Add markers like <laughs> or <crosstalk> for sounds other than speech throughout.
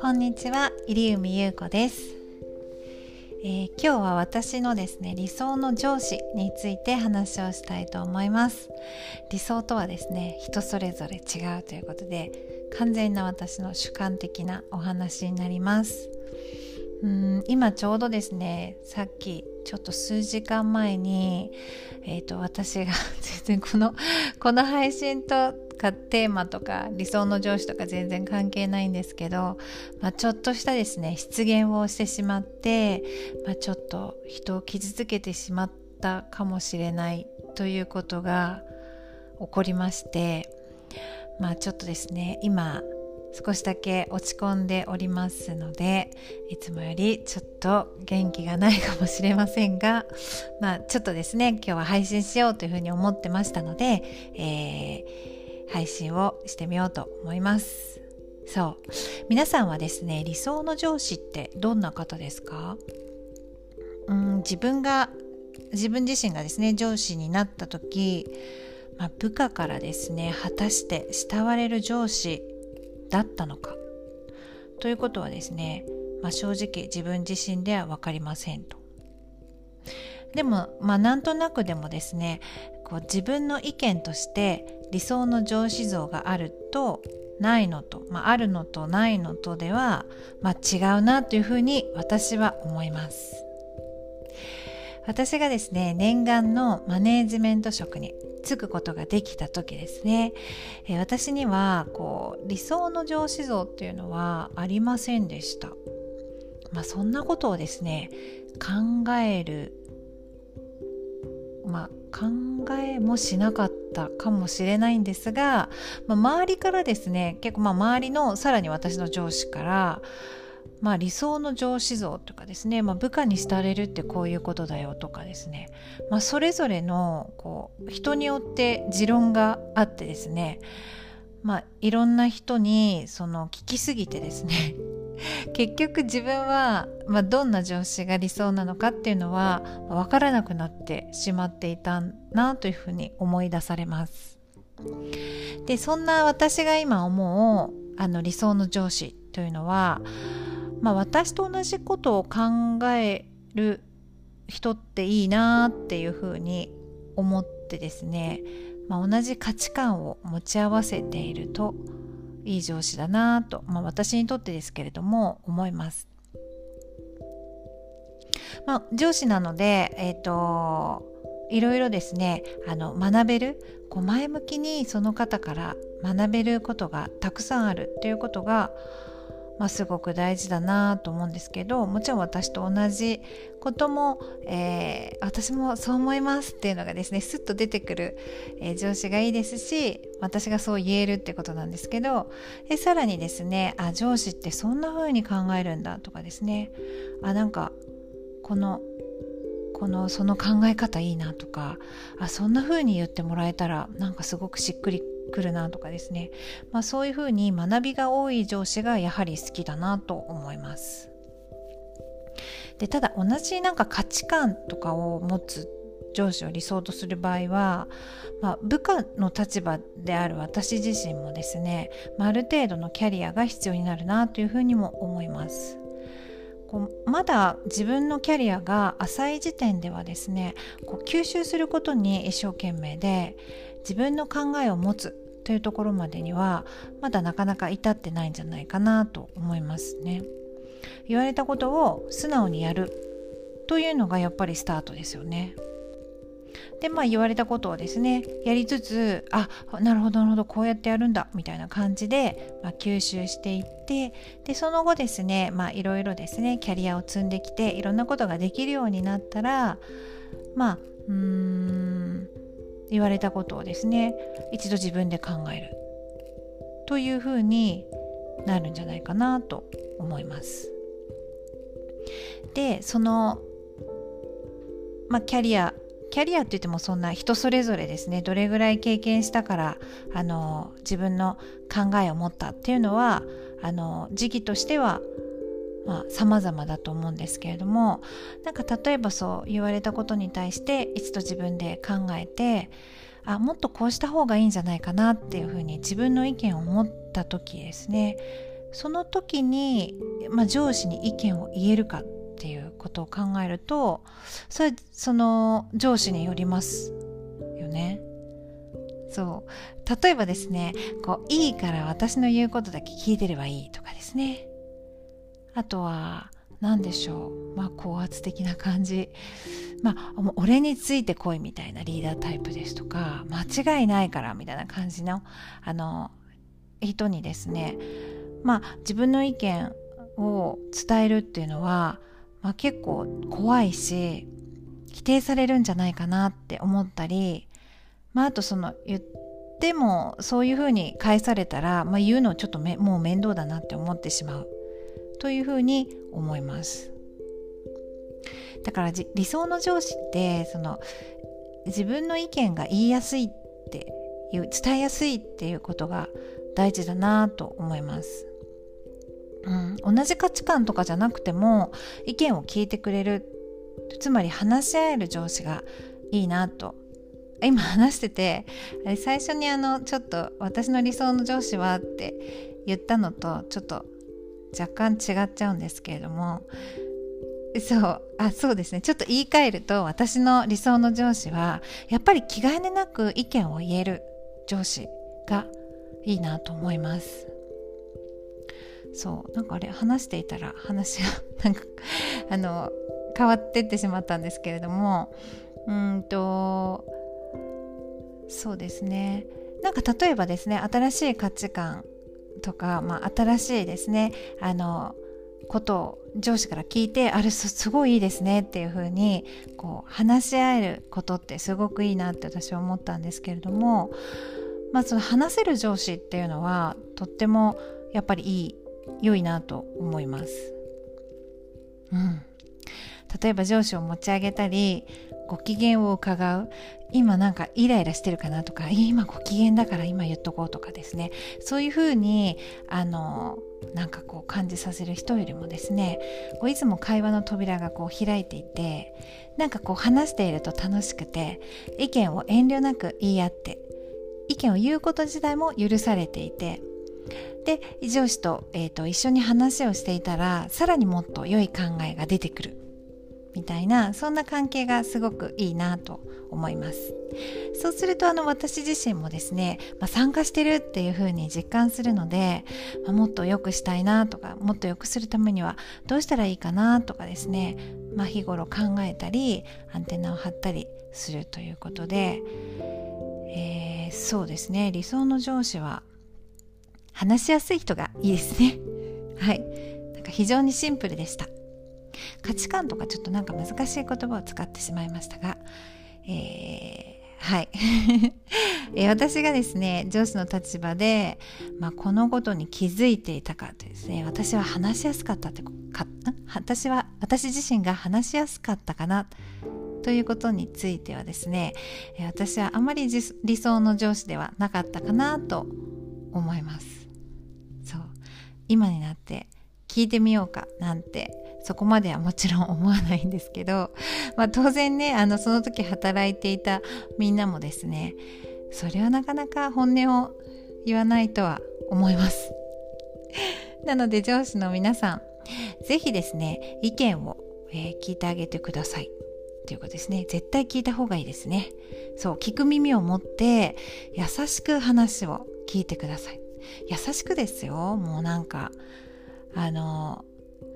こんにちは入海優子です、えー、今日は私のですね理想の上司について話をしたいと思います。理想とはですね人それぞれ違うということで完全な私の主観的なお話になります。うん今ちょうどですねさっきちょっと数時間前に、えーと、私が <laughs> 全然このこの配信とかテーマとか理想の上司とか全然関係ないんですけど、まあ、ちょっとしたですね失言をしてしまって、まあ、ちょっと人を傷つけてしまったかもしれないということが起こりましてまあちょっとですね今少しだけ落ち込んでおりますのでいつもよりちょっと元気がないかもしれませんが <laughs> まあちょっとですね今日は配信しようというふうに思ってましたので、えー、配信をしてみようと思います。そう。皆さんはですね理想の上司ってどんな方ですか？うん自分が自分自身がですね上司になった時、まあ、部下からですね果たして慕われる上司だったのかということはですね、まあ、正直自分自身では分かりませんと。でもまあなんとなくでもですねこう自分の意見として理想の上司像があるとないのと、まあ、あるのとないのとでは、まあ、違うなというふうに私は思います。私がですね念願のマネージメント職に就くことができた時ですね、えー、私にはこう理想の上司像っていうのはありませんでした。まあ、そんなことをですね考えるまあ、考えもしなかったかもしれないんですが、まあ、周りからですね結構まあ周りのさらに私の上司からまあ、理想の上司像とかですね、まあ、部下に慕われるってこういうことだよとかですね、まあ、それぞれのこう人によって持論があってですね、まあ、いろんな人にその聞きすぎてですね <laughs> 結局自分は、まあ、どんな上司が理想なのかっていうのは分からなくなってしまっていたなというふうに思い出されます。でそんな私が今思うあの理想の上司というのはまあ、私と同じことを考える人っていいなっていうふうに思ってですね、まあ、同じ価値観を持ち合わせているといい上司だなと、まあ、私にとってですけれども思います。まあ、上司なので、えーと、いろいろですねあの学べるこう前向きにその方から学べることがたくさんあるということがまあ、すごく大事だなと思うんですけどもちろん私と同じことも、えー、私もそう思いますっていうのがですねスッと出てくる、えー、上司がいいですし私がそう言えるってことなんですけどえさらにですねあ上司ってそんな風に考えるんだとかですねあなんかこのこのその考え方いいなとかあそんな風に言ってもらえたらなんかすごくしっくりくるなとかですね、まあ、そういうふうに学びが多い上司がやはり好きだなと思います。でただ同じなんか価値観とかを持つ上司を理想とする場合は、まあ、部下の立場である私自身もですね、まあ、ある程度のキャリアが必要になるなというふうにも思います。こうまだ自分のキャリアが浅い時点ではですねこう吸収することに一生懸命で自分の考えを持つというところまでにはまだなかなか至ってないんじゃないかなと思いますね。言われたことを素直にやるというのがやっぱりスタートですよね。でまあ言われたことをですねやりつつあなるほどなるほどこうやってやるんだみたいな感じで、まあ、吸収していってでその後ですねまあいろいろですねキャリアを積んできていろんなことができるようになったらまあうーん言われたことをですね一度自分で考えるというふうになるんじゃないかなと思います。でその、まあ、キャリアキャリアって言ってもそんな人それぞれですねどれぐらい経験したからあの自分の考えを持ったっていうのはあの時期としてはまあ、様々だと思うんですけれどもなんか例えばそう言われたことに対して一度自分で考えてあもっとこうした方がいいんじゃないかなっていうふうに自分の意見を持った時ですね。その時に、まあ、上司に意見を言えるかっていうことを考えるとそれその上司によりますよね。そう。例えばですねこういいから私の言うことだけ聞いてればいいとかですね。あとは何でしょう。まあ高圧的な感じ。まあ俺についてこいみたいなリーダータイプですとか間違いないからみたいな感じのあの人にですねまあ自分の意見を伝えるっていうのは、まあ、結構怖いし否定されるんじゃないかなって思ったり、まあ、あとその言ってもそういうふうに返されたら、まあ、言うのちょっとめもう面倒だなって思ってしまう。というふうに思います。だから理想の上司ってその自分の意見が言いやすいっていう伝えやすいっていうことが大事だなと思います、うん、同じ価値観とかじゃなくても意見を聞いてくれる。つまり話し合える上司がいいなと。今話してて最初にあのちょっと私の理想の上司はって言ったのとちょっと若干違っちゃうんですけれどもそうあそうですね。ちょっと言い換えると私の理想の上司はやっぱり気兼ねなく意見を言える上司がいいなと思います。そうなんかあれ話していたら話が <laughs> なんかあの変わってってしまったんですけれどもうんとそうですね。なんか例えばですね新しい価値観とか、まあ、新しいですねあのことを上司から聞いてあれすごいいいですねっていう風にこう話し合えることってすごくいいなって私は思ったんですけれども、まあ、その話せる上司っていうのはとってもやっぱりいい良いなと思います。うん、例えば上司を持ち上げたりご機嫌を伺う。今なんかイライラしてるかなとか今ご機嫌だから今言っとこうとかですね。そういうふうにあのなんかこう感じさせる人よりもですねこういつも会話の扉がこう開いていてなんかこう話していると楽しくて意見を遠慮なく言い合って意見を言うこと自体も許されていてで上司と,、えーと一緒に話をしていたらさらにもっと良い考えが出てくる。みたいなそんな関係がすごくいいなと思います。そうするとあの私自身もですね、まあ、参加してるっていう風に実感するので、まあ、もっと良くしたいなとかもっと良くするためにはどうしたらいいかなとかですね、まあ、日頃考えたりアンテナを張ったりするということで、えー、そうですね理想の上司は話しやすい人がいいですね。はい。なんか非常にシンプルでした。価値観とかちょっとなんか難しい言葉を使ってしまいましたが、えー、はい、<laughs> え私がですね上司の立場で、まあ、このことに気づいていたかとですね私は話しやすかったってか私は私自身が話しやすかったかな？ということについてはですね私はあまり理想の上司ではなかったかなと思います。そう。今になって聞いてみようかなんてそこまではもちろん思わないんですけど、<laughs> まあ、当然ねあのその時働いていたみんなもですねそれはなかなか本音を言わないとは思います。<laughs> なので上司の皆さん是非ですね意見を、えー、聞いてあげてください。ということですね。絶対聞いた方がいいですね。そう聞く耳を持って優しく話を聞いてください。優しくですよ。もうなんかあの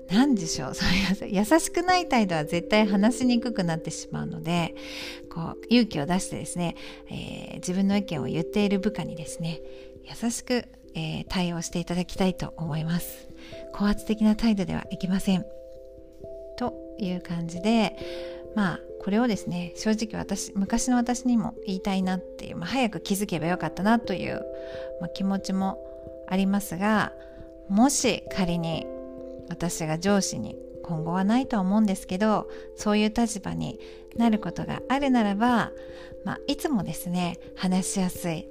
何でしょう。そう優しくない態度は絶対話しにくくなってしまうのでこう勇気を出してですね、えー、自分の意見を言っている部下にですね優しく、えー、対応していただきたいと思います。高圧的な態度ではいけません。という感じでまあこれをですね正直私昔の私にも言いたいなっていう、まあ、早く気づけばよかったなという、まあ、気持ちもありますがもし仮に私が上司に今後はないとは思うんですけどそういう立場になることがあるならば、まあ、いつもですね話しやすい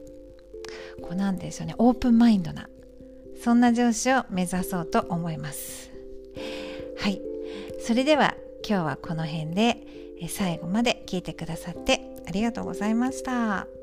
こうなんでしょうねオープンマインドなそんな上司を目指そうと思いますはいそれでは今日はこの辺で最後まで聞いてくださってありがとうございました。